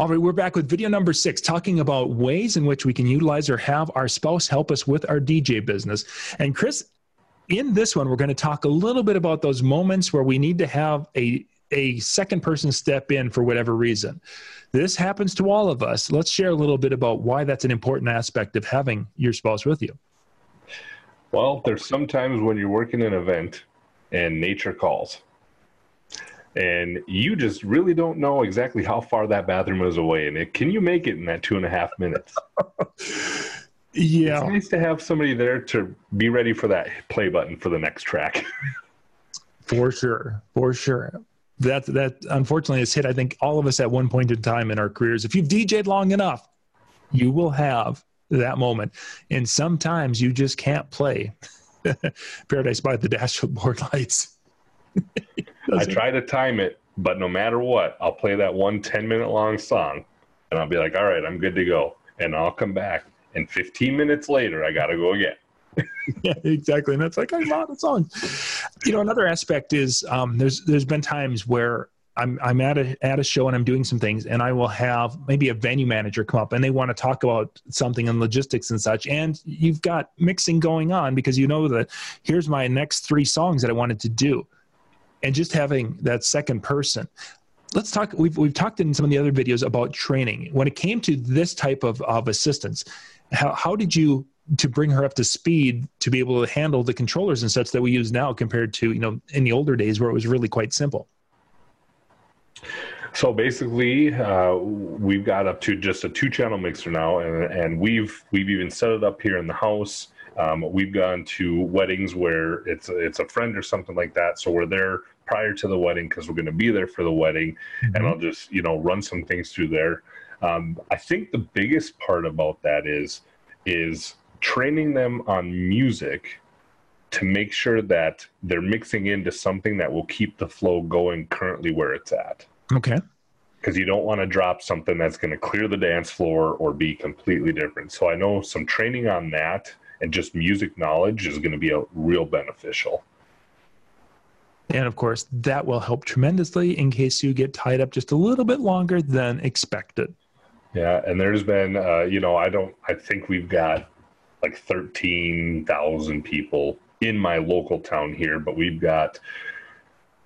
All right, we're back with video number six, talking about ways in which we can utilize or have our spouse help us with our DJ business. And Chris, in this one, we're going to talk a little bit about those moments where we need to have a a second person step in for whatever reason. This happens to all of us. Let's share a little bit about why that's an important aspect of having your spouse with you. Well, there's sometimes when you're working an event and nature calls and you just really don't know exactly how far that bathroom is away and it, can you make it in that two and a half minutes? Yeah. It's nice to have somebody there to be ready for that play button for the next track. For sure. For sure. That that unfortunately has hit i think all of us at one point in time in our careers. If you've dj'd long enough you will have that moment. And sometimes you just can't play paradise by the dashboard lights I try to time it, but no matter what, I'll play that one 10 minute long song and I'll be like, all right, I'm good to go. And I'll come back. And 15 minutes later, I got to go again. yeah, exactly. And that's like a lot of songs. You know, another aspect is um, there's there's been times where I'm I'm at a at a show and I'm doing some things and I will have maybe a venue manager come up and they want to talk about something in logistics and such and you've got mixing going on because you know that here's my next three songs that I wanted to do and just having that second person. Let's talk we've, we've talked in some of the other videos about training. When it came to this type of, of assistance how, how did you to bring her up to speed to be able to handle the controllers and such that we use now compared to you know in the older days where it was really quite simple? So basically uh, we've got up to just a two channel mixer now and, and we've we've even set it up here in the house um, we've gone to weddings where it's it's a friend or something like that, so we're there prior to the wedding because we're going to be there for the wedding, mm-hmm. and I'll just you know run some things through there. Um, I think the biggest part about that is is training them on music to make sure that they're mixing into something that will keep the flow going currently where it's at. Okay. Because you don't want to drop something that's going to clear the dance floor or be completely different. So I know some training on that and just music knowledge is going to be a real beneficial. And of course, that will help tremendously in case you get tied up just a little bit longer than expected. Yeah, and there's been, uh, you know, I don't, I think we've got like 13,000 people in my local town here, but we've got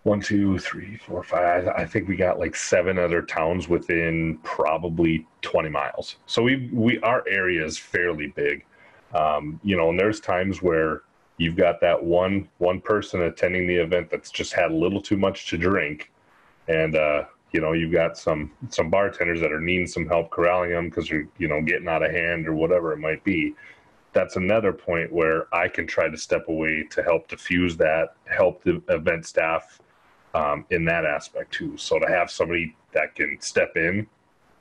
one, two, three, four, five. I think we got like seven other towns within probably 20 miles. So we, we, our area is fairly big. Um, you know, and there's times where you've got that one one person attending the event that's just had a little too much to drink, and uh, you know you've got some some bartenders that are needing some help corralling them because they're you know getting out of hand or whatever it might be. That's another point where I can try to step away to help diffuse that, help the event staff um, in that aspect too. So to have somebody that can step in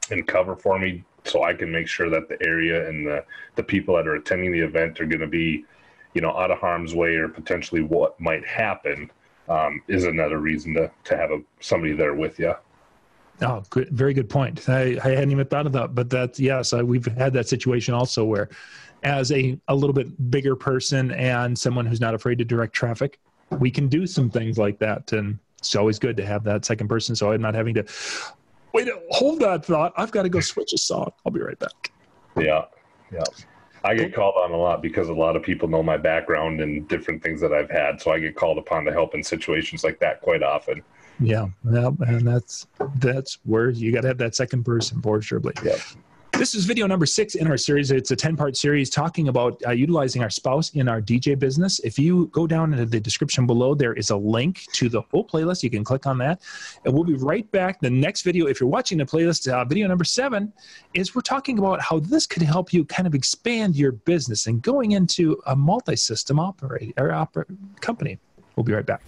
and cover for me so I can make sure that the area and the, the people that are attending the event are going to be, you know, out of harm's way or potentially what might happen um, is another reason to, to have a, somebody there with you. Oh, good, very good point. I, I hadn't even thought of that, but that's yes, I, we've had that situation also where, as a a little bit bigger person and someone who's not afraid to direct traffic, we can do some things like that, and it's always good to have that second person. So I'm not having to wait, hold that thought. I've got to go switch a song. I'll be right back. Yeah, yeah. I get called on a lot because a lot of people know my background and different things that I've had, so I get called upon to help in situations like that quite often. Yeah, yeah, and that's that's where you got to have that second person for sure. Yeah. This is video number six in our series. It's a 10 part series talking about uh, utilizing our spouse in our DJ business. If you go down into the description below, there is a link to the whole playlist. You can click on that. And we'll be right back. The next video, if you're watching the playlist, uh, video number seven, is we're talking about how this could help you kind of expand your business and going into a multi system operator or oper- company. We'll be right back.